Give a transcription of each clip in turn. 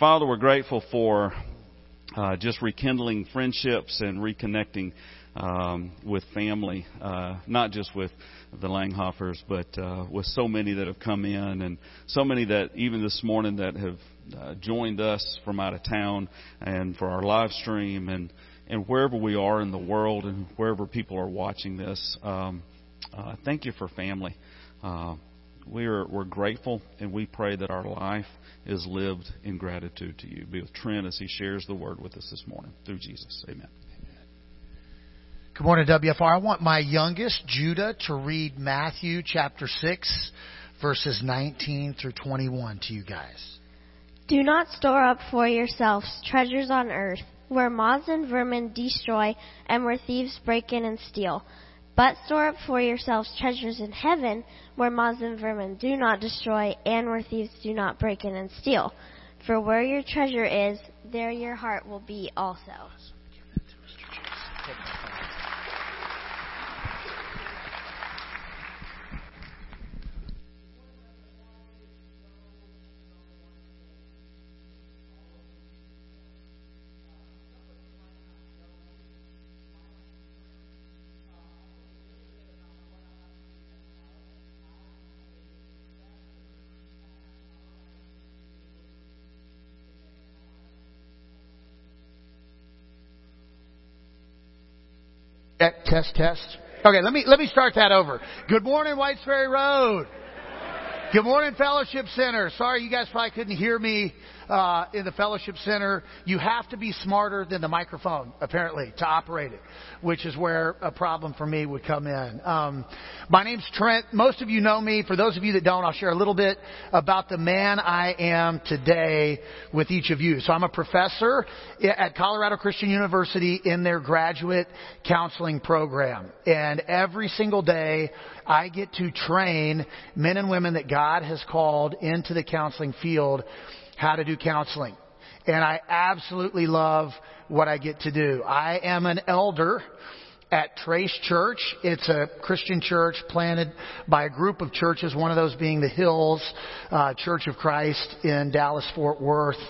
Father, we're grateful for uh, just rekindling friendships and reconnecting um, with family, uh, not just with the Langhoffers, but uh, with so many that have come in and so many that even this morning that have uh, joined us from out of town and for our live stream and, and wherever we are in the world and wherever people are watching this. Um, uh, thank you for family. Uh, we are, we're grateful and we pray that our life is lived in gratitude to you. Be with Trent as he shares the word with us this morning through Jesus. Amen. Good morning, WFR. I want my youngest, Judah, to read Matthew chapter 6, verses 19 through 21 to you guys. Do not store up for yourselves treasures on earth, where moths and vermin destroy, and where thieves break in and steal. But store up for yourselves treasures in heaven, where moths and vermin do not destroy, and where thieves do not break in and steal. For where your treasure is, there your heart will be also. Test, test. Okay, let me let me start that over. Good morning, Whites Ferry Road. Good morning, Fellowship Center. Sorry, you guys probably couldn't hear me uh, in the Fellowship Center. You have to be smarter than the microphone, apparently, to operate it, which is where a problem for me would come in. Um, my name's Trent. Most of you know me. For those of you that don't, I'll share a little bit about the man I am today with each of you. So I'm a professor at Colorado Christian University in their graduate counseling program. And every single day, I get to train men and women that God has called into the counseling field how to do counseling. And I absolutely love what I get to do. I am an elder at Trace Church. It's a Christian church planted by a group of churches, one of those being the Hills uh, Church of Christ in Dallas Fort Worth.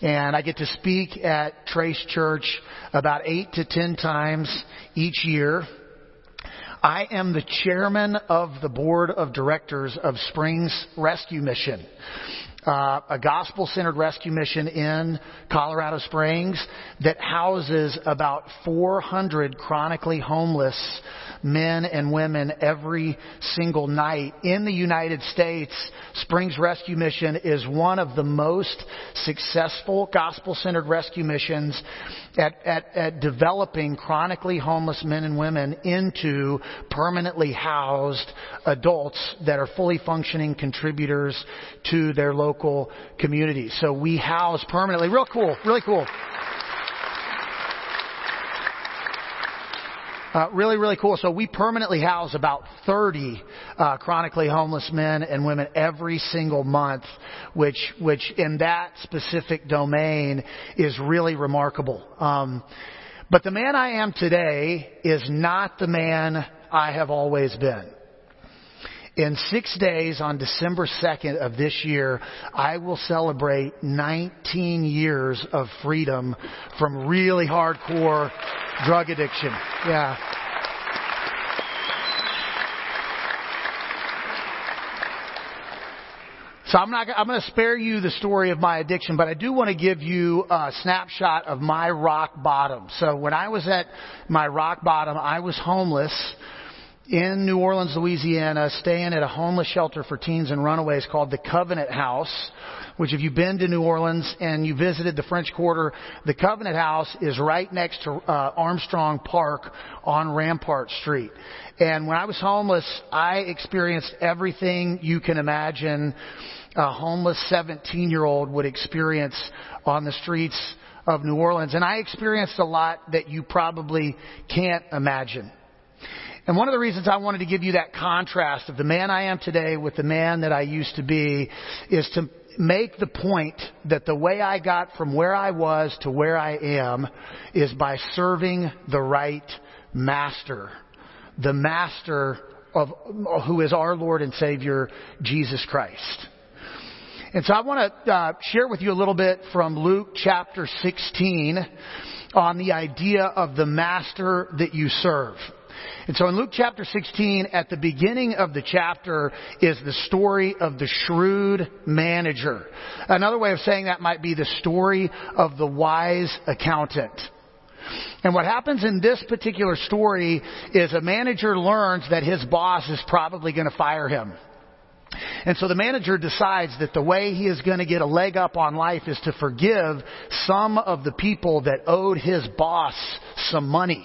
And I get to speak at Trace Church about eight to ten times each year. I am the chairman of the board of directors of Springs Rescue Mission uh, a gospel centered rescue mission in Colorado Springs that houses about 400 chronically homeless men and women every single night in the United States. Springs Rescue Mission is one of the most successful gospel centered rescue missions at, at, at developing chronically homeless men and women into permanently housed adults that are fully functioning contributors to their local community. So we house permanently, real cool, really cool. Uh, really, really cool. So we permanently house about 30 uh, chronically homeless men and women every single month, which, which in that specific domain is really remarkable. Um, but the man I am today is not the man I have always been. In six days on December 2nd of this year, I will celebrate 19 years of freedom from really hardcore drug addiction. Yeah. So I'm not, I'm going to spare you the story of my addiction, but I do want to give you a snapshot of my rock bottom. So when I was at my rock bottom, I was homeless in New Orleans, Louisiana, staying at a homeless shelter for teens and runaways called the Covenant House, which if you've been to New Orleans and you visited the French Quarter, the Covenant House is right next to uh, Armstrong Park on Rampart Street. And when I was homeless, I experienced everything you can imagine a homeless 17 year old would experience on the streets of New Orleans. And I experienced a lot that you probably can't imagine. And one of the reasons I wanted to give you that contrast of the man I am today with the man that I used to be is to make the point that the way I got from where I was to where I am is by serving the right master. The master of who is our Lord and Savior, Jesus Christ. And so I want to uh, share with you a little bit from Luke chapter 16 on the idea of the master that you serve. And so in Luke chapter 16, at the beginning of the chapter is the story of the shrewd manager. Another way of saying that might be the story of the wise accountant. And what happens in this particular story is a manager learns that his boss is probably going to fire him. And so the manager decides that the way he is going to get a leg up on life is to forgive some of the people that owed his boss some money.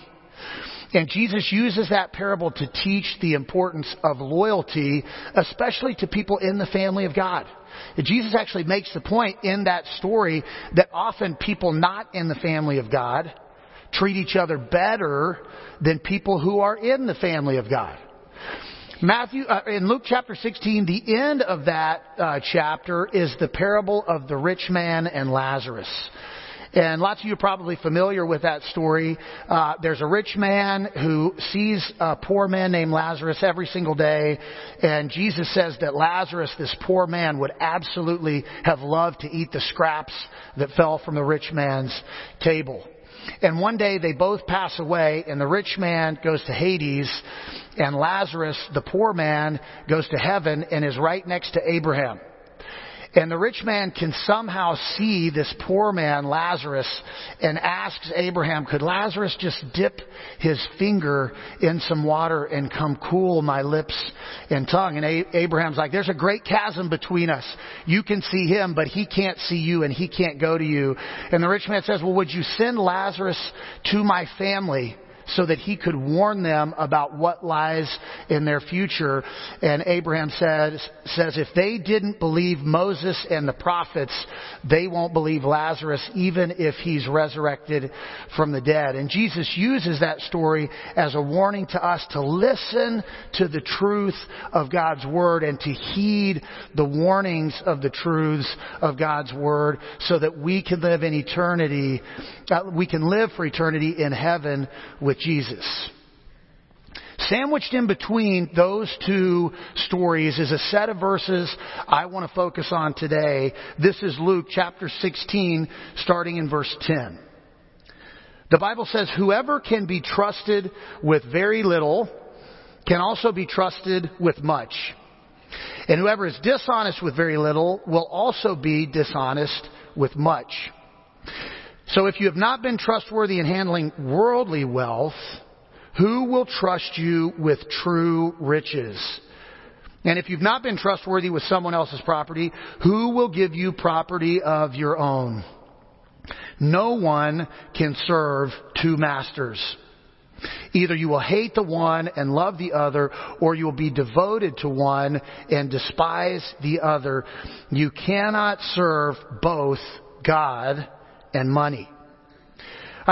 And Jesus uses that parable to teach the importance of loyalty, especially to people in the family of God. Jesus actually makes the point in that story that often people not in the family of God treat each other better than people who are in the family of God. Matthew, uh, in Luke chapter 16, the end of that uh, chapter is the parable of the rich man and Lazarus. And lots of you are probably familiar with that story. Uh, there's a rich man who sees a poor man named Lazarus every single day, and Jesus says that Lazarus, this poor man, would absolutely have loved to eat the scraps that fell from the rich man's table. And one day they both pass away, and the rich man goes to Hades, and Lazarus, the poor man, goes to heaven and is right next to Abraham. And the rich man can somehow see this poor man, Lazarus, and asks Abraham, could Lazarus just dip his finger in some water and come cool my lips and tongue? And Abraham's like, there's a great chasm between us. You can see him, but he can't see you and he can't go to you. And the rich man says, well, would you send Lazarus to my family? So that he could warn them about what lies in their future. And Abraham says, says if they didn't believe Moses and the prophets, they won't believe Lazarus even if he's resurrected from the dead. And Jesus uses that story as a warning to us to listen to the truth of God's Word and to heed the warnings of the truths of God's Word so that we can live in eternity, uh, we can live for eternity in heaven with Jesus. Sandwiched in between those two stories is a set of verses I want to focus on today. This is Luke chapter 16, starting in verse 10. The Bible says, Whoever can be trusted with very little can also be trusted with much. And whoever is dishonest with very little will also be dishonest with much. So if you have not been trustworthy in handling worldly wealth, who will trust you with true riches? And if you've not been trustworthy with someone else's property, who will give you property of your own? No one can serve two masters. Either you will hate the one and love the other, or you will be devoted to one and despise the other. You cannot serve both God and money.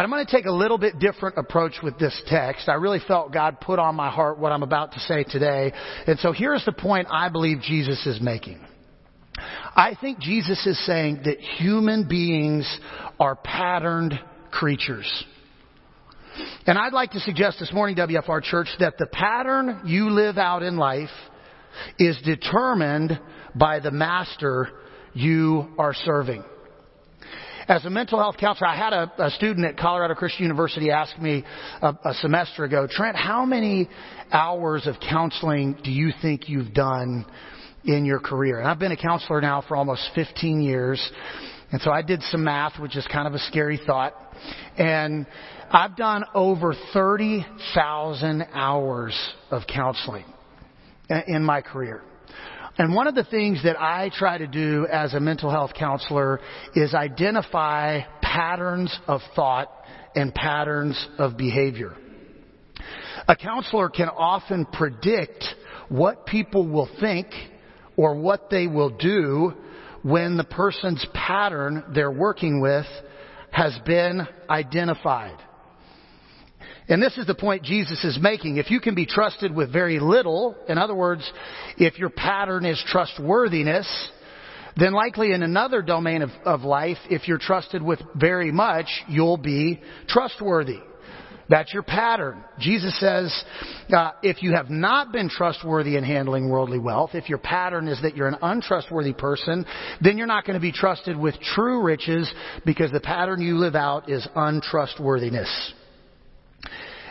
I'm going to take a little bit different approach with this text. I really felt God put on my heart what I'm about to say today. And so here's the point I believe Jesus is making. I think Jesus is saying that human beings are patterned creatures. And I'd like to suggest this morning, WFR Church, that the pattern you live out in life is determined by the master you are serving. As a mental health counselor, I had a, a student at Colorado Christian University ask me a, a semester ago, Trent, how many hours of counseling do you think you've done in your career? And I've been a counselor now for almost 15 years. And so I did some math, which is kind of a scary thought. And I've done over 30,000 hours of counseling in my career. And one of the things that I try to do as a mental health counselor is identify patterns of thought and patterns of behavior. A counselor can often predict what people will think or what they will do when the person's pattern they're working with has been identified. And this is the point Jesus is making. If you can be trusted with very little, in other words, if your pattern is trustworthiness, then likely in another domain of, of life, if you're trusted with very much, you'll be trustworthy. That's your pattern. Jesus says, uh, if you have not been trustworthy in handling worldly wealth, if your pattern is that you're an untrustworthy person, then you're not going to be trusted with true riches because the pattern you live out is untrustworthiness.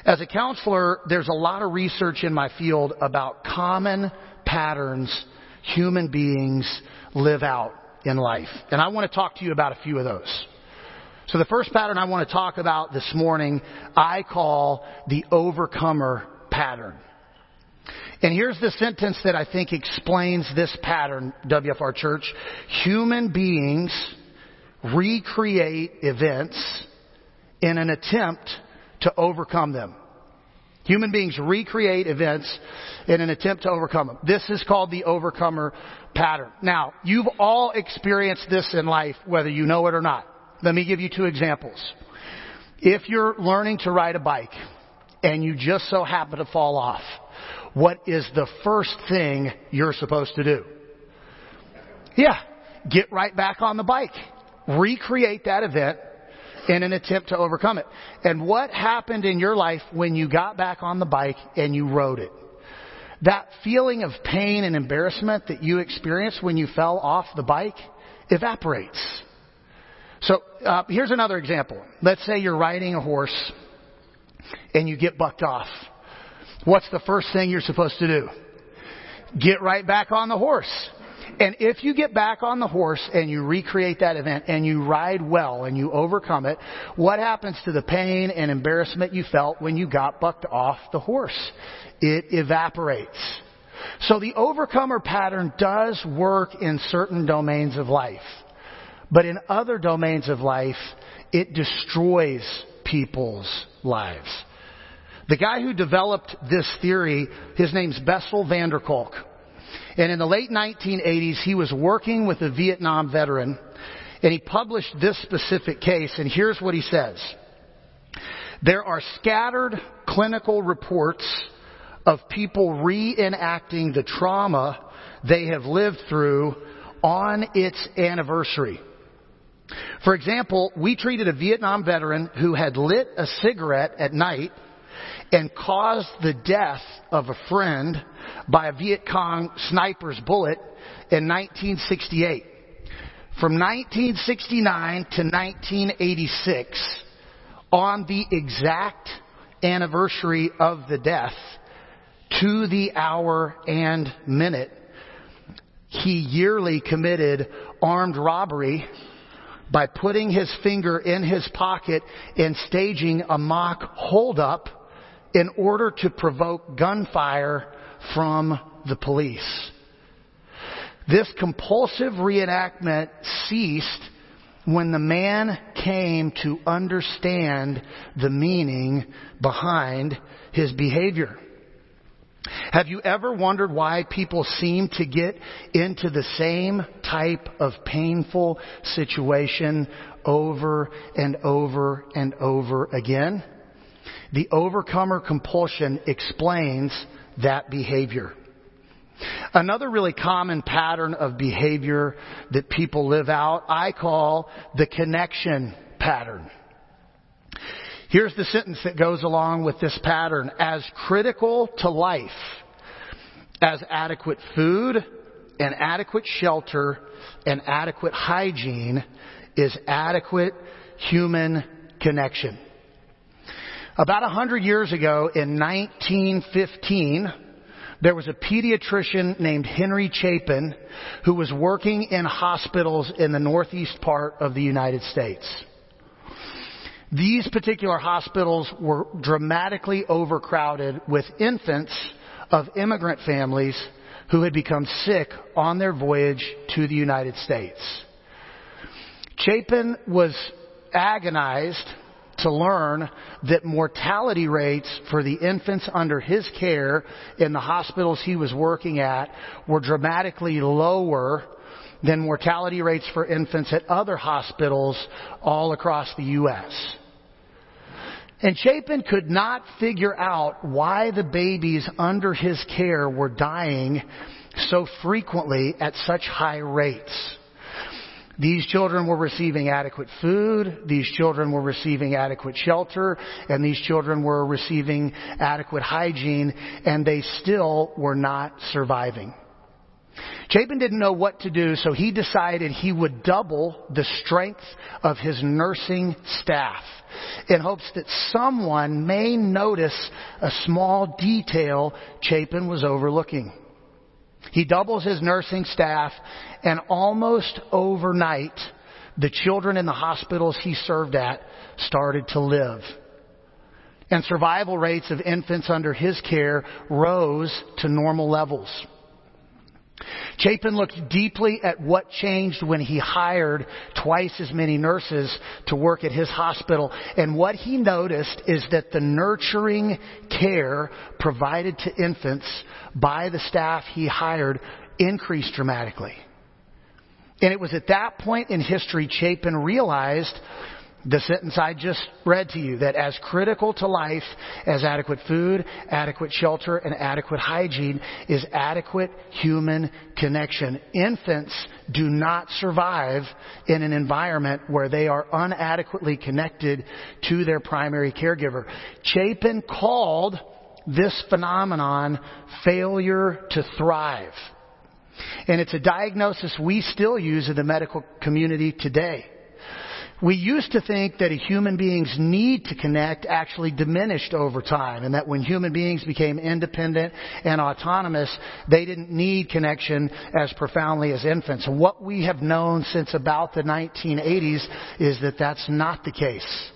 As a counselor, there's a lot of research in my field about common patterns human beings live out in life. And I want to talk to you about a few of those. So the first pattern I want to talk about this morning, I call the overcomer pattern. And here's the sentence that I think explains this pattern, WFR Church. Human beings recreate events in an attempt to overcome them. Human beings recreate events in an attempt to overcome them. This is called the overcomer pattern. Now, you've all experienced this in life, whether you know it or not. Let me give you two examples. If you're learning to ride a bike and you just so happen to fall off, what is the first thing you're supposed to do? Yeah, get right back on the bike. Recreate that event in an attempt to overcome it. And what happened in your life when you got back on the bike and you rode it? That feeling of pain and embarrassment that you experienced when you fell off the bike evaporates. So uh, here's another example. Let's say you're riding a horse and you get bucked off. What's the first thing you're supposed to do? Get right back on the horse. And if you get back on the horse and you recreate that event and you ride well and you overcome it, what happens to the pain and embarrassment you felt when you got bucked off the horse? It evaporates. So the overcomer pattern does work in certain domains of life. But in other domains of life, it destroys people's lives. The guy who developed this theory, his name's Bessel van der Kolk. And in the late 1980s, he was working with a Vietnam veteran, and he published this specific case, and here's what he says. There are scattered clinical reports of people reenacting the trauma they have lived through on its anniversary. For example, we treated a Vietnam veteran who had lit a cigarette at night and caused the death of a friend by a Viet Cong sniper's bullet in 1968. From 1969 to 1986, on the exact anniversary of the death, to the hour and minute, he yearly committed armed robbery by putting his finger in his pocket and staging a mock holdup in order to provoke gunfire from the police. This compulsive reenactment ceased when the man came to understand the meaning behind his behavior. Have you ever wondered why people seem to get into the same type of painful situation over and over and over again? The overcomer compulsion explains that behavior. Another really common pattern of behavior that people live out, I call the connection pattern. Here's the sentence that goes along with this pattern. As critical to life as adequate food and adequate shelter and adequate hygiene is adequate human connection. About a hundred years ago in 1915, there was a pediatrician named Henry Chapin who was working in hospitals in the northeast part of the United States. These particular hospitals were dramatically overcrowded with infants of immigrant families who had become sick on their voyage to the United States. Chapin was agonized to learn that mortality rates for the infants under his care in the hospitals he was working at were dramatically lower than mortality rates for infants at other hospitals all across the U.S. And Chapin could not figure out why the babies under his care were dying so frequently at such high rates. These children were receiving adequate food, these children were receiving adequate shelter, and these children were receiving adequate hygiene, and they still were not surviving. Chapin didn't know what to do, so he decided he would double the strength of his nursing staff in hopes that someone may notice a small detail Chapin was overlooking. He doubles his nursing staff, and almost overnight, the children in the hospitals he served at started to live. And survival rates of infants under his care rose to normal levels. Chapin looked deeply at what changed when he hired twice as many nurses to work at his hospital. And what he noticed is that the nurturing care provided to infants by the staff he hired increased dramatically. And it was at that point in history Chapin realized the sentence I just read to you that as critical to life as adequate food, adequate shelter, and adequate hygiene is adequate human connection. Infants do not survive in an environment where they are inadequately connected to their primary caregiver. Chapin called this phenomenon failure to thrive. And it's a diagnosis we still use in the medical community today. We used to think that a human being's need to connect actually diminished over time and that when human beings became independent and autonomous, they didn't need connection as profoundly as infants. What we have known since about the 1980s is that that's not the case.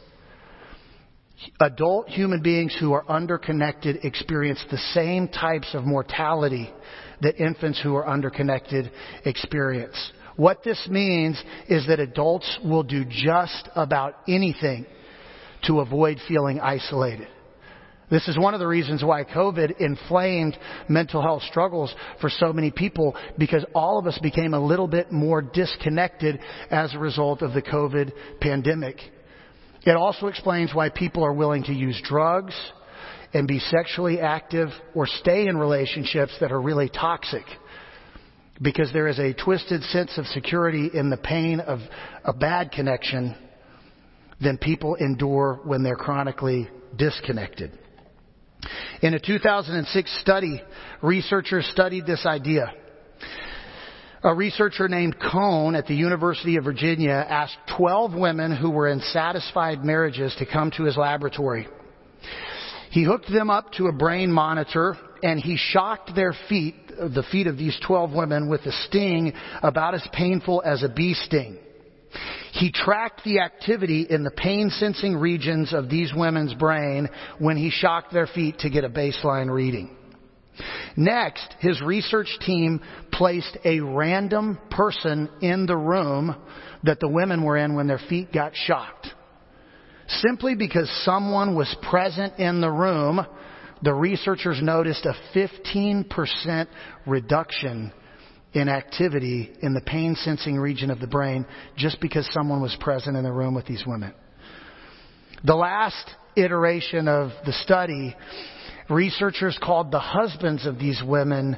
Adult human beings who are underconnected experience the same types of mortality that infants who are underconnected experience. What this means is that adults will do just about anything to avoid feeling isolated. This is one of the reasons why COVID inflamed mental health struggles for so many people because all of us became a little bit more disconnected as a result of the COVID pandemic. It also explains why people are willing to use drugs and be sexually active or stay in relationships that are really toxic because there is a twisted sense of security in the pain of a bad connection than people endure when they're chronically disconnected. In a 2006 study, researchers studied this idea. A researcher named Coan at the University of Virginia asked 12 women who were in satisfied marriages to come to his laboratory. He hooked them up to a brain monitor and he shocked their feet, the feet of these 12 women, with a sting about as painful as a bee sting. He tracked the activity in the pain sensing regions of these women's brain when he shocked their feet to get a baseline reading. Next, his research team placed a random person in the room that the women were in when their feet got shocked. Simply because someone was present in the room, the researchers noticed a 15% reduction in activity in the pain sensing region of the brain just because someone was present in the room with these women. The last iteration of the study, researchers called the husbands of these women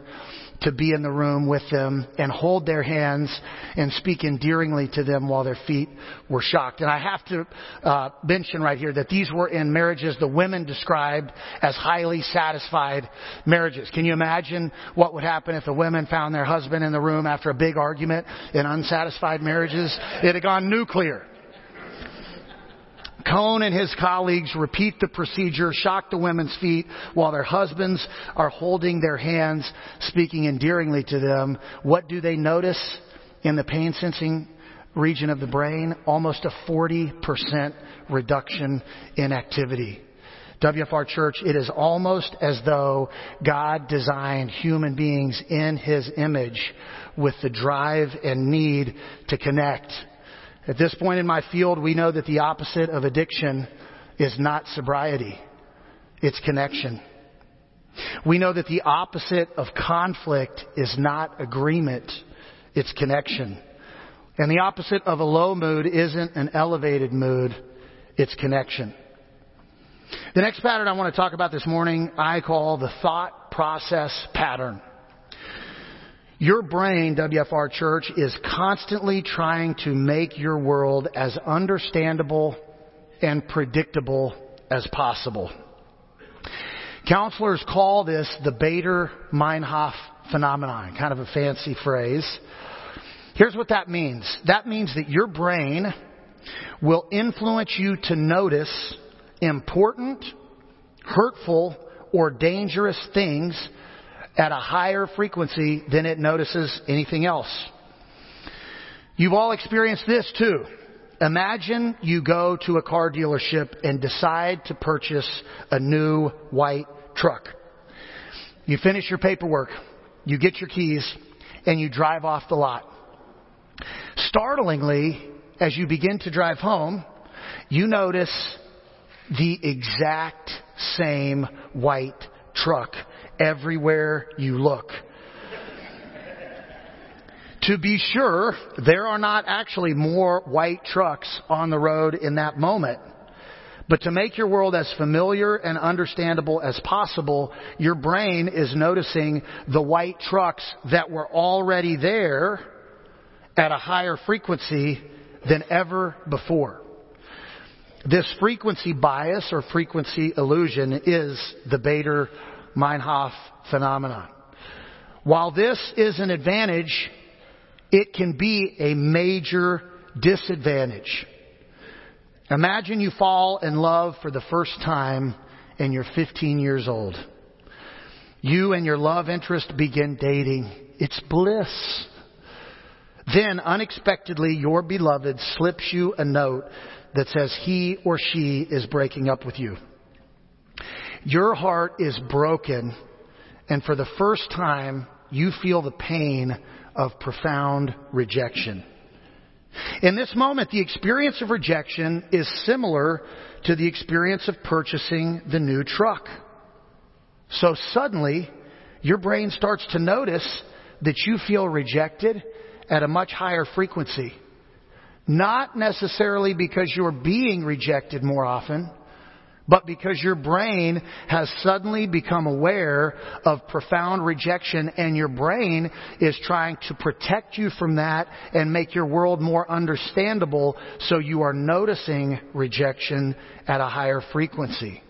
to be in the room with them and hold their hands and speak endearingly to them while their feet were shocked. And I have to uh, mention right here that these were in marriages the women described as highly satisfied marriages. Can you imagine what would happen if the women found their husband in the room after a big argument in unsatisfied marriages? It had gone nuclear. Coan and his colleagues repeat the procedure, shock the women's feet while their husbands are holding their hands, speaking endearingly to them. What do they notice in the pain sensing region of the brain? Almost a 40% reduction in activity. WFR Church, it is almost as though God designed human beings in His image with the drive and need to connect at this point in my field, we know that the opposite of addiction is not sobriety. It's connection. We know that the opposite of conflict is not agreement. It's connection. And the opposite of a low mood isn't an elevated mood. It's connection. The next pattern I want to talk about this morning, I call the thought process pattern. Your brain, WFR Church, is constantly trying to make your world as understandable and predictable as possible. Counselors call this the Baader Meinhof phenomenon, kind of a fancy phrase. Here's what that means. That means that your brain will influence you to notice important, hurtful, or dangerous things at a higher frequency than it notices anything else. You've all experienced this too. Imagine you go to a car dealership and decide to purchase a new white truck. You finish your paperwork, you get your keys, and you drive off the lot. Startlingly, as you begin to drive home, you notice the exact same white truck everywhere you look. to be sure, there are not actually more white trucks on the road in that moment. But to make your world as familiar and understandable as possible, your brain is noticing the white trucks that were already there at a higher frequency than ever before. This frequency bias or frequency illusion is the Baader Meinhof phenomenon. While this is an advantage, it can be a major disadvantage. Imagine you fall in love for the first time and you're 15 years old. You and your love interest begin dating. It's bliss. Then unexpectedly your beloved slips you a note that says he or she is breaking up with you. Your heart is broken and for the first time you feel the pain of profound rejection. In this moment, the experience of rejection is similar to the experience of purchasing the new truck. So suddenly, your brain starts to notice that you feel rejected at a much higher frequency. Not necessarily because you're being rejected more often, but because your brain has suddenly become aware of profound rejection and your brain is trying to protect you from that and make your world more understandable so you are noticing rejection at a higher frequency.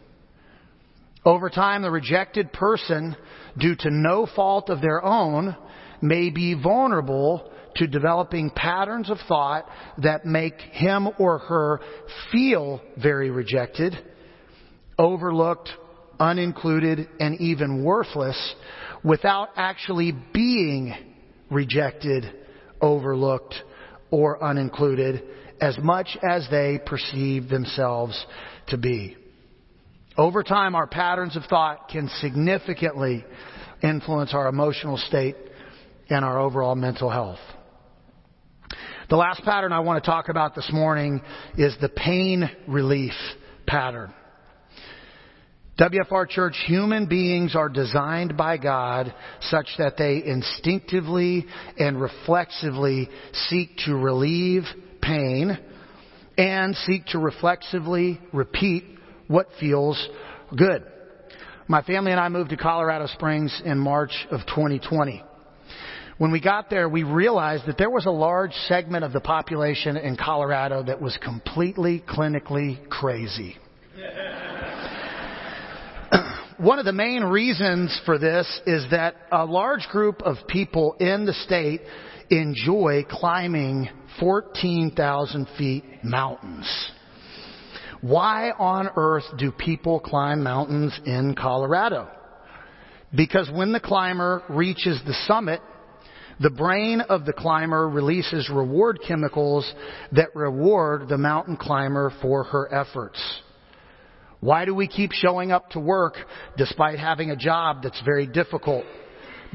Over time, the rejected person, due to no fault of their own, may be vulnerable to developing patterns of thought that make him or her feel very rejected, overlooked, unincluded, and even worthless without actually being rejected, overlooked, or unincluded as much as they perceive themselves to be. Over time, our patterns of thought can significantly influence our emotional state and our overall mental health. The last pattern I want to talk about this morning is the pain relief pattern. WFR Church, human beings are designed by God such that they instinctively and reflexively seek to relieve pain and seek to reflexively repeat what feels good. My family and I moved to Colorado Springs in March of 2020. When we got there, we realized that there was a large segment of the population in Colorado that was completely clinically crazy. One of the main reasons for this is that a large group of people in the state enjoy climbing 14,000 feet mountains. Why on earth do people climb mountains in Colorado? Because when the climber reaches the summit, the brain of the climber releases reward chemicals that reward the mountain climber for her efforts. Why do we keep showing up to work despite having a job that's very difficult?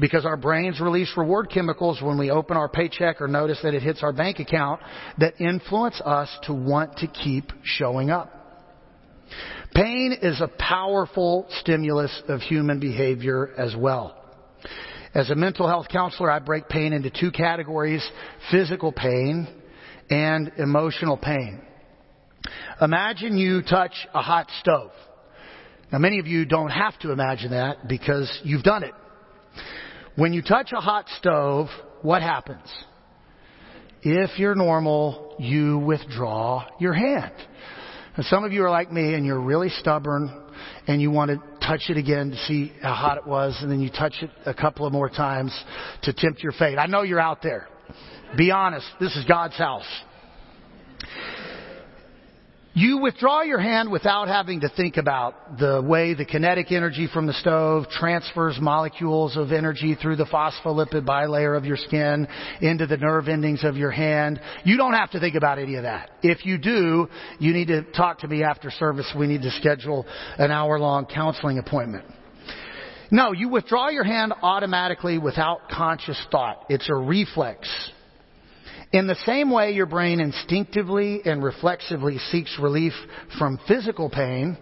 Because our brains release reward chemicals when we open our paycheck or notice that it hits our bank account that influence us to want to keep showing up. Pain is a powerful stimulus of human behavior as well. As a mental health counselor, I break pain into two categories, physical pain and emotional pain. Imagine you touch a hot stove. Now many of you don't have to imagine that because you've done it. When you touch a hot stove, what happens? If you're normal, you withdraw your hand. And some of you are like me and you're really stubborn and you want to touch it again to see how hot it was and then you touch it a couple of more times to tempt your fate. I know you're out there. Be honest. This is God's house. You withdraw your hand without having to think about the way the kinetic energy from the stove transfers molecules of energy through the phospholipid bilayer of your skin into the nerve endings of your hand. You don't have to think about any of that. If you do, you need to talk to me after service. We need to schedule an hour long counseling appointment. No, you withdraw your hand automatically without conscious thought. It's a reflex. In the same way your brain instinctively and reflexively seeks relief from physical pain,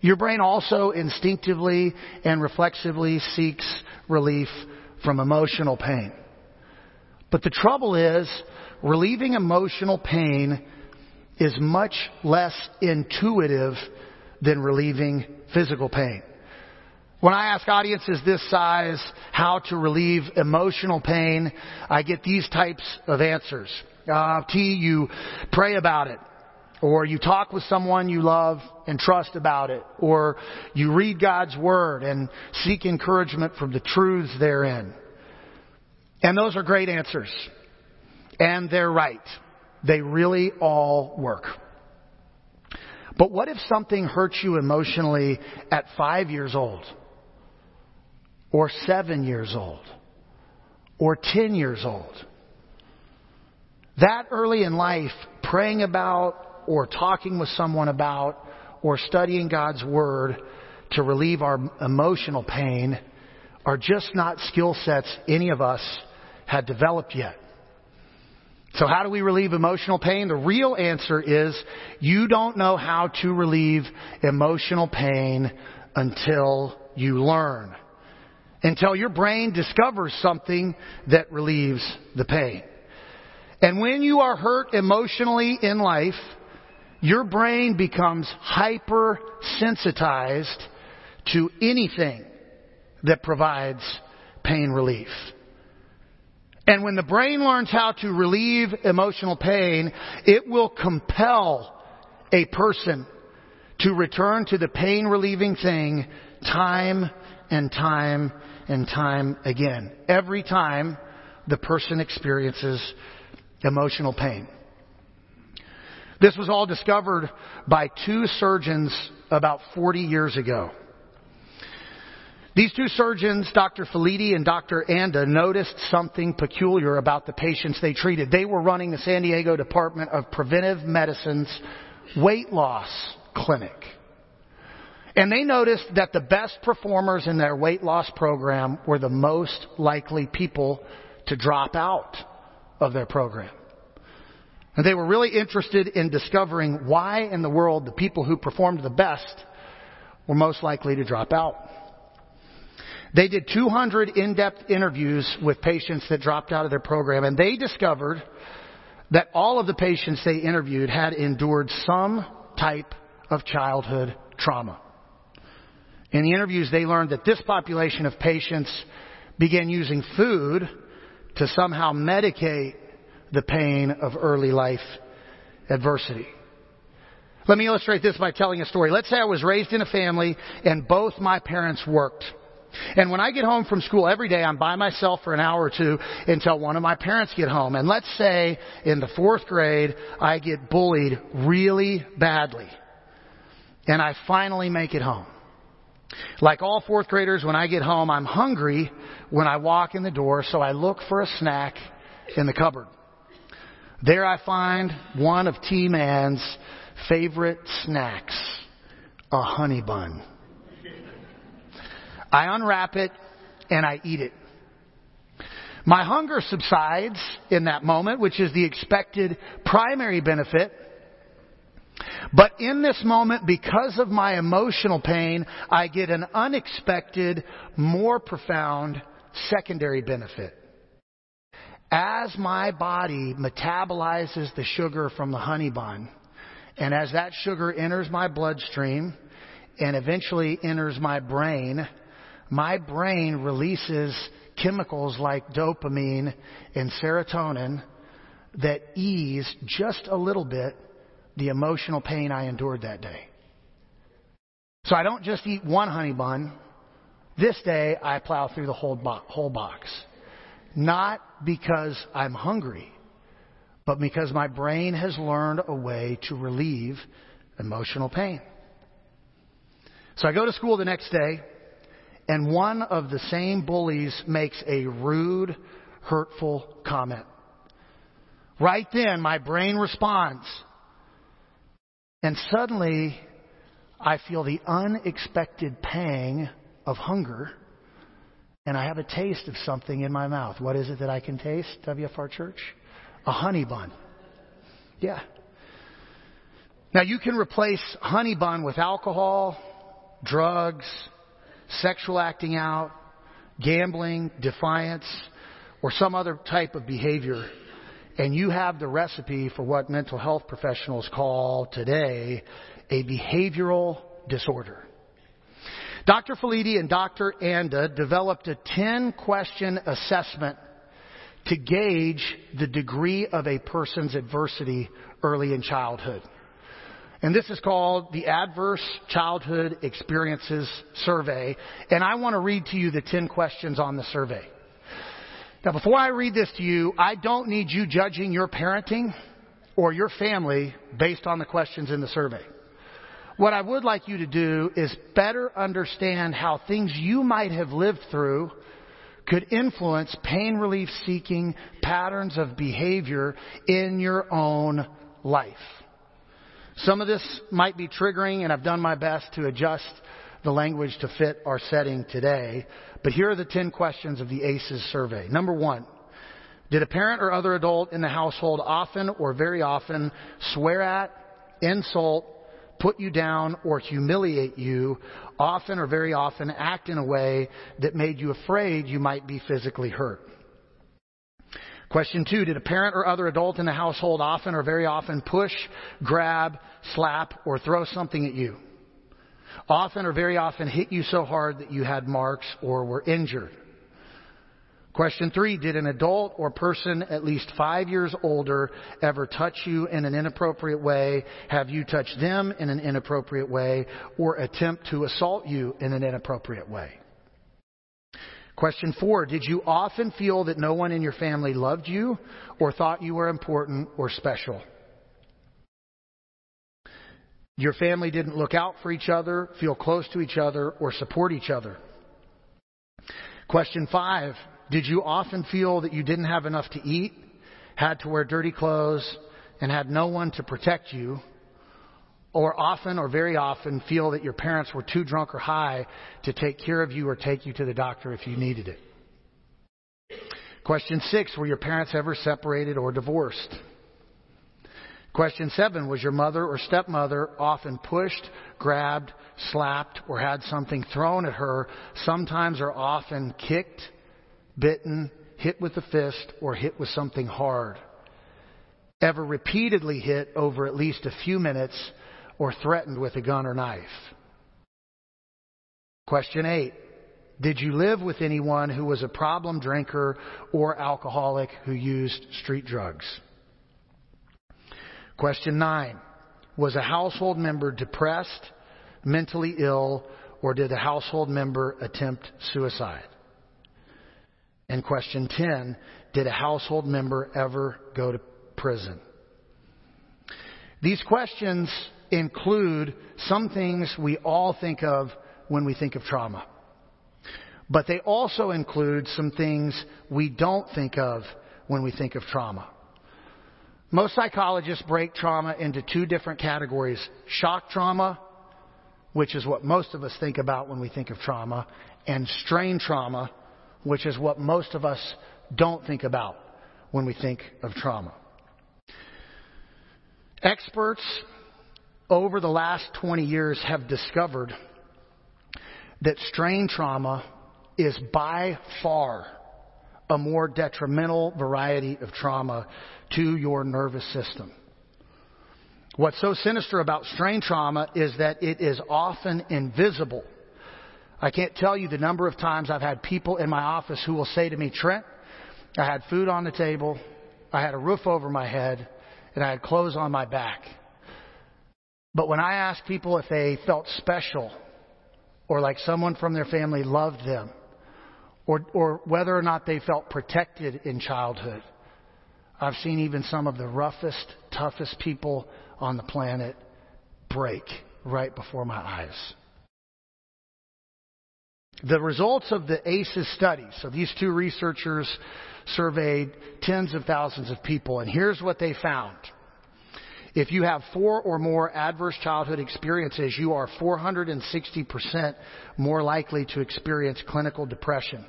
your brain also instinctively and reflexively seeks relief from emotional pain. But the trouble is, relieving emotional pain is much less intuitive than relieving physical pain. When I ask audiences this size how to relieve emotional pain, I get these types of answers. Uh, T, you pray about it. Or you talk with someone you love and trust about it. Or you read God's Word and seek encouragement from the truths therein. And those are great answers. And they're right. They really all work. But what if something hurts you emotionally at five years old? Or seven years old or 10 years old. That early in life, praying about or talking with someone about or studying God's Word to relieve our emotional pain are just not skill sets any of us had developed yet. So how do we relieve emotional pain? The real answer is you don't know how to relieve emotional pain until you learn until your brain discovers something that relieves the pain. And when you are hurt emotionally in life, your brain becomes hypersensitized to anything that provides pain relief. And when the brain learns how to relieve emotional pain, it will compel a person to return to the pain relieving thing time and time and time again. Every time the person experiences emotional pain. This was all discovered by two surgeons about 40 years ago. These two surgeons, Dr. Felitti and Dr. Anda, noticed something peculiar about the patients they treated. They were running the San Diego Department of Preventive Medicine's weight loss clinic. And they noticed that the best performers in their weight loss program were the most likely people to drop out of their program. And they were really interested in discovering why in the world the people who performed the best were most likely to drop out. They did 200 in-depth interviews with patients that dropped out of their program and they discovered that all of the patients they interviewed had endured some type of childhood trauma. In the interviews, they learned that this population of patients began using food to somehow medicate the pain of early life adversity. Let me illustrate this by telling a story. Let's say I was raised in a family and both my parents worked. And when I get home from school every day, I'm by myself for an hour or two until one of my parents get home. And let's say in the fourth grade, I get bullied really badly. And I finally make it home. Like all fourth graders, when I get home, I'm hungry when I walk in the door, so I look for a snack in the cupboard. There I find one of T Man's favorite snacks, a honey bun. I unwrap it and I eat it. My hunger subsides in that moment, which is the expected primary benefit but in this moment, because of my emotional pain, I get an unexpected, more profound secondary benefit. As my body metabolizes the sugar from the honey bun, and as that sugar enters my bloodstream and eventually enters my brain, my brain releases chemicals like dopamine and serotonin that ease just a little bit the emotional pain I endured that day. So I don't just eat one honey bun. This day I plow through the whole, bo- whole box. Not because I'm hungry, but because my brain has learned a way to relieve emotional pain. So I go to school the next day, and one of the same bullies makes a rude, hurtful comment. Right then, my brain responds. And suddenly, I feel the unexpected pang of hunger, and I have a taste of something in my mouth. What is it that I can taste, WFR Church? A honey bun. Yeah. Now, you can replace honey bun with alcohol, drugs, sexual acting out, gambling, defiance, or some other type of behavior and you have the recipe for what mental health professionals call today a behavioral disorder. Dr. Felitti and Dr. Anda developed a 10 question assessment to gauge the degree of a person's adversity early in childhood. And this is called the Adverse Childhood Experiences Survey. And I want to read to you the 10 questions on the survey. Now, before I read this to you, I don't need you judging your parenting or your family based on the questions in the survey. What I would like you to do is better understand how things you might have lived through could influence pain relief seeking patterns of behavior in your own life. Some of this might be triggering, and I've done my best to adjust the language to fit our setting today. But here are the 10 questions of the ACEs survey. Number one, did a parent or other adult in the household often or very often swear at, insult, put you down, or humiliate you, often or very often act in a way that made you afraid you might be physically hurt? Question two, did a parent or other adult in the household often or very often push, grab, slap, or throw something at you? Often or very often hit you so hard that you had marks or were injured. Question three, did an adult or person at least five years older ever touch you in an inappropriate way, have you touched them in an inappropriate way, or attempt to assault you in an inappropriate way? Question four, did you often feel that no one in your family loved you or thought you were important or special? Your family didn't look out for each other, feel close to each other, or support each other. Question five Did you often feel that you didn't have enough to eat, had to wear dirty clothes, and had no one to protect you? Or often or very often feel that your parents were too drunk or high to take care of you or take you to the doctor if you needed it? Question six Were your parents ever separated or divorced? Question seven, was your mother or stepmother often pushed, grabbed, slapped, or had something thrown at her, sometimes or often kicked, bitten, hit with a fist, or hit with something hard? Ever repeatedly hit over at least a few minutes or threatened with a gun or knife? Question eight, did you live with anyone who was a problem drinker or alcoholic who used street drugs? Question nine Was a household member depressed, mentally ill, or did a household member attempt suicide? And question 10 Did a household member ever go to prison? These questions include some things we all think of when we think of trauma. But they also include some things we don't think of when we think of trauma. Most psychologists break trauma into two different categories shock trauma, which is what most of us think about when we think of trauma, and strain trauma, which is what most of us don't think about when we think of trauma. Experts over the last 20 years have discovered that strain trauma is by far a more detrimental variety of trauma to your nervous system. What's so sinister about strain trauma is that it is often invisible I can't tell you the number of times I've had people in my office who will say to me, Trent, I had food on the table, I had a roof over my head, and I had clothes on my back. But when I ask people if they felt special or like someone from their family loved them or, or whether or not they felt protected in childhood, I've seen even some of the roughest, toughest people on the planet break right before my eyes. The results of the ACEs study, so these two researchers surveyed tens of thousands of people, and here's what they found. If you have four or more adverse childhood experiences, you are 460% more likely to experience clinical depression.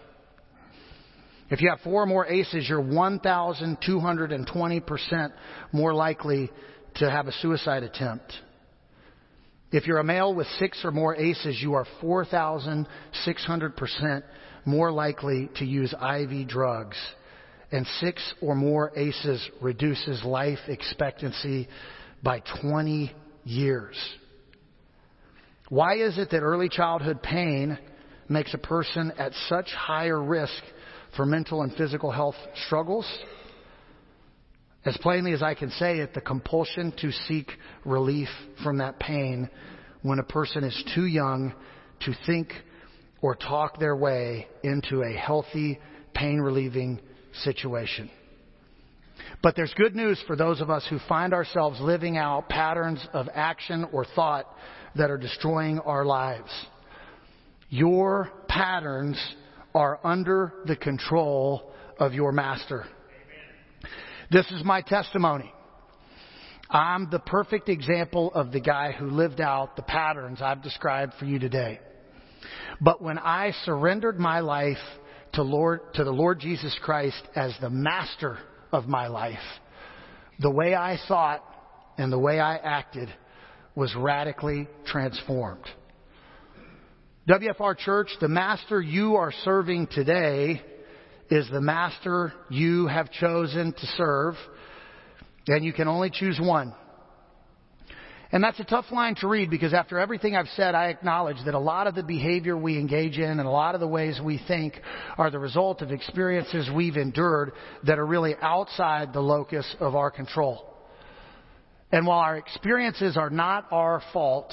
If you have four or more ACEs, you're 1,220% more likely to have a suicide attempt. If you're a male with six or more ACEs, you are 4,600% more likely to use IV drugs. And six or more ACEs reduces life expectancy by 20 years. Why is it that early childhood pain makes a person at such higher risk for mental and physical health struggles? As plainly as I can say it, the compulsion to seek relief from that pain when a person is too young to think or talk their way into a healthy, pain relieving situation. But there's good news for those of us who find ourselves living out patterns of action or thought that are destroying our lives. Your patterns are under the control of your master. This is my testimony. I'm the perfect example of the guy who lived out the patterns I've described for you today. But when I surrendered my life to Lord, to the Lord Jesus Christ as the master of my life, the way I thought and the way I acted was radically transformed. WFR Church, the master you are serving today is the master you have chosen to serve, and you can only choose one. And that's a tough line to read because after everything I've said, I acknowledge that a lot of the behavior we engage in and a lot of the ways we think are the result of experiences we've endured that are really outside the locus of our control. And while our experiences are not our fault,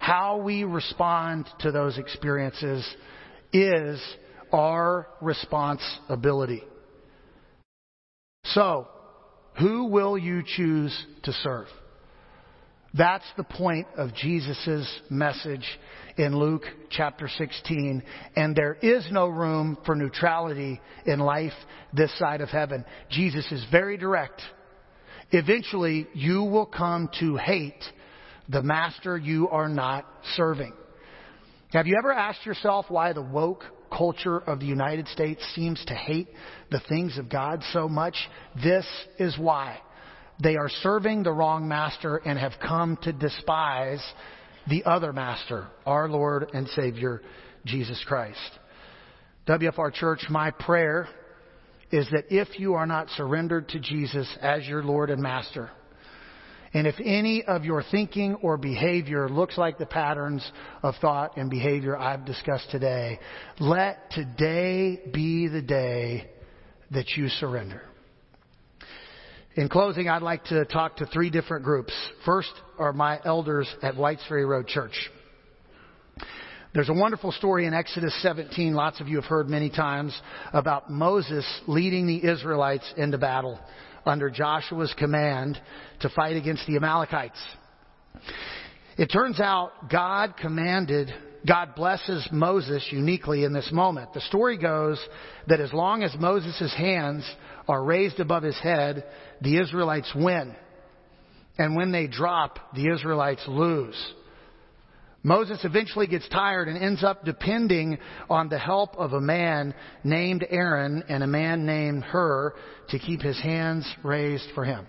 how we respond to those experiences is our responsibility. So, who will you choose to serve? That's the point of Jesus' message in Luke chapter 16. And there is no room for neutrality in life this side of heaven. Jesus is very direct. Eventually, you will come to hate the master you are not serving. Have you ever asked yourself why the woke culture of the United States seems to hate the things of God so much, this is why. They are serving the wrong master and have come to despise the other master, our Lord and Savior, Jesus Christ. WFR Church, my prayer is that if you are not surrendered to Jesus as your Lord and Master, and if any of your thinking or behavior looks like the patterns of thought and behavior I've discussed today, let today be the day that you surrender. In closing, I'd like to talk to three different groups. First are my elders at Whites Ferry Road Church. There's a wonderful story in Exodus 17, lots of you have heard many times, about Moses leading the Israelites into battle under Joshua's command to fight against the Amalekites. It turns out God commanded, God blesses Moses uniquely in this moment. The story goes that as long as Moses' hands are raised above his head, the Israelites win. And when they drop, the Israelites lose. Moses eventually gets tired and ends up depending on the help of a man named Aaron and a man named Hur to keep his hands raised for him.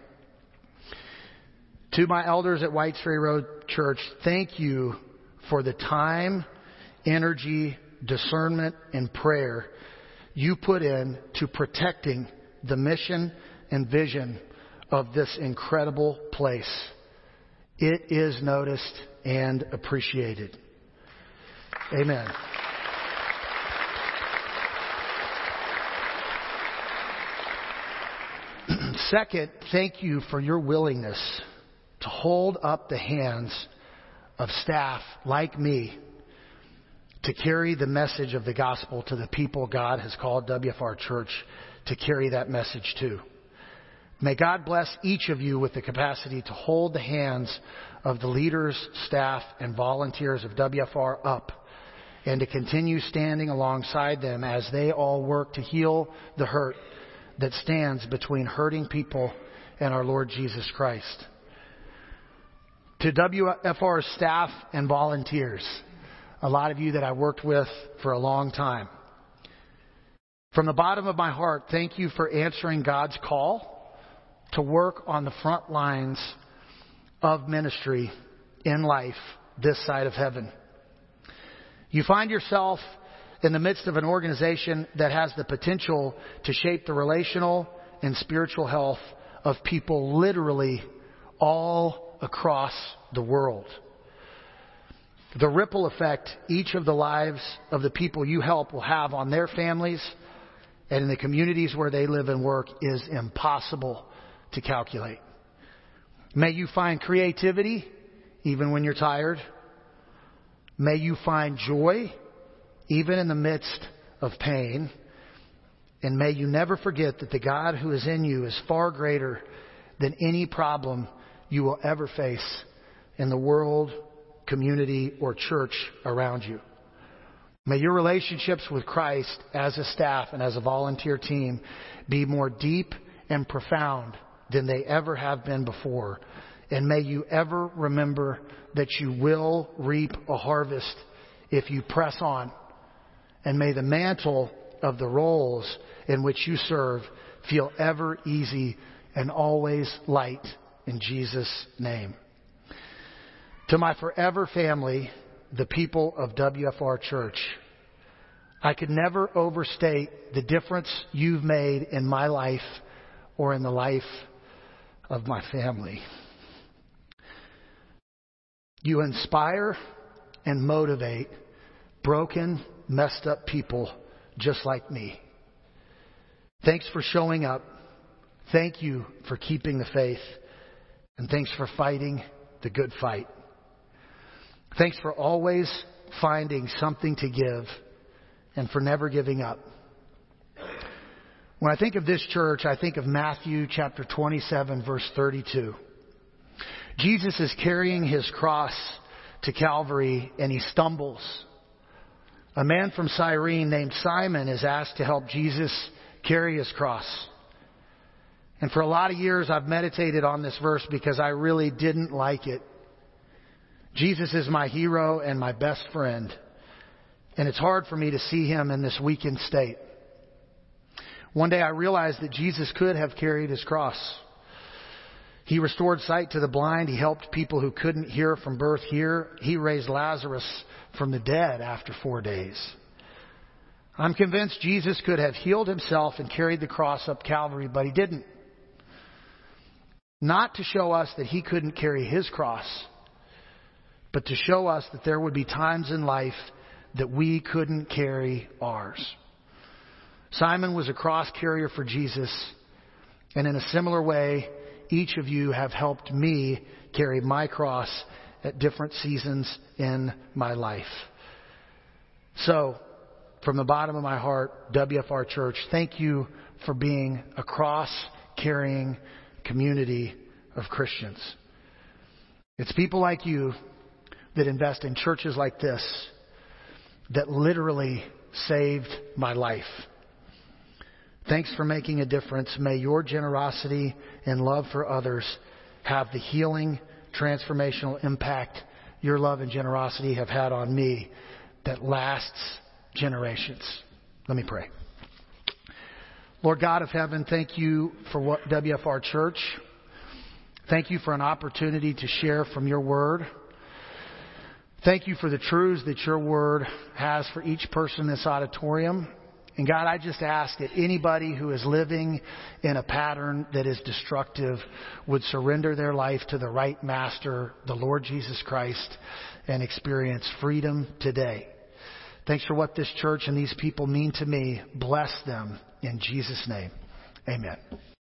To my elders at Whites Ferry Road Church, thank you for the time, energy, discernment, and prayer you put in to protecting the mission and vision of this incredible place. It is noticed and appreciated. Amen. Second, thank you for your willingness to hold up the hands of staff like me to carry the message of the gospel to the people God has called WFR Church to carry that message to. May God bless each of you with the capacity to hold the hands of the leaders, staff, and volunteers of WFR up and to continue standing alongside them as they all work to heal the hurt that stands between hurting people and our Lord Jesus Christ. To WFR staff and volunteers, a lot of you that I worked with for a long time. From the bottom of my heart, thank you for answering God's call to work on the front lines of ministry in life this side of heaven. You find yourself in the midst of an organization that has the potential to shape the relational and spiritual health of people literally all across the world. The ripple effect each of the lives of the people you help will have on their families and in the communities where they live and work is impossible to calculate. May you find creativity even when you're tired. May you find joy even in the midst of pain. And may you never forget that the God who is in you is far greater than any problem you will ever face in the world, community, or church around you. May your relationships with Christ as a staff and as a volunteer team be more deep and profound than they ever have been before. And may you ever remember that you will reap a harvest if you press on and may the mantle of the roles in which you serve feel ever easy and always light in Jesus' name. To my forever family, the people of WFR Church, I could never overstate the difference you've made in my life or in the life of my family. You inspire and motivate broken messed up people just like me. Thanks for showing up. Thank you for keeping the faith. And thanks for fighting the good fight. Thanks for always finding something to give and for never giving up. When I think of this church, I think of Matthew chapter 27 verse 32. Jesus is carrying his cross to Calvary and he stumbles a man from Cyrene named Simon is asked to help Jesus carry his cross. And for a lot of years, I've meditated on this verse because I really didn't like it. Jesus is my hero and my best friend. And it's hard for me to see him in this weakened state. One day I realized that Jesus could have carried his cross. He restored sight to the blind. He helped people who couldn't hear from birth hear. He raised Lazarus from the dead after four days. I'm convinced Jesus could have healed himself and carried the cross up Calvary, but he didn't. Not to show us that he couldn't carry his cross, but to show us that there would be times in life that we couldn't carry ours. Simon was a cross carrier for Jesus, and in a similar way, each of you have helped me carry my cross at different seasons in my life. So, from the bottom of my heart, WFR Church, thank you for being a cross carrying community of Christians. It's people like you that invest in churches like this that literally saved my life. Thanks for making a difference. May your generosity and love for others have the healing transformational impact your love and generosity have had on me that lasts generations. Let me pray. Lord God of heaven, thank you for what WFR Church. Thank you for an opportunity to share from your word. Thank you for the truths that your word has for each person in this auditorium. And God, I just ask that anybody who is living in a pattern that is destructive would surrender their life to the right master, the Lord Jesus Christ, and experience freedom today. Thanks for what this church and these people mean to me. Bless them in Jesus' name. Amen.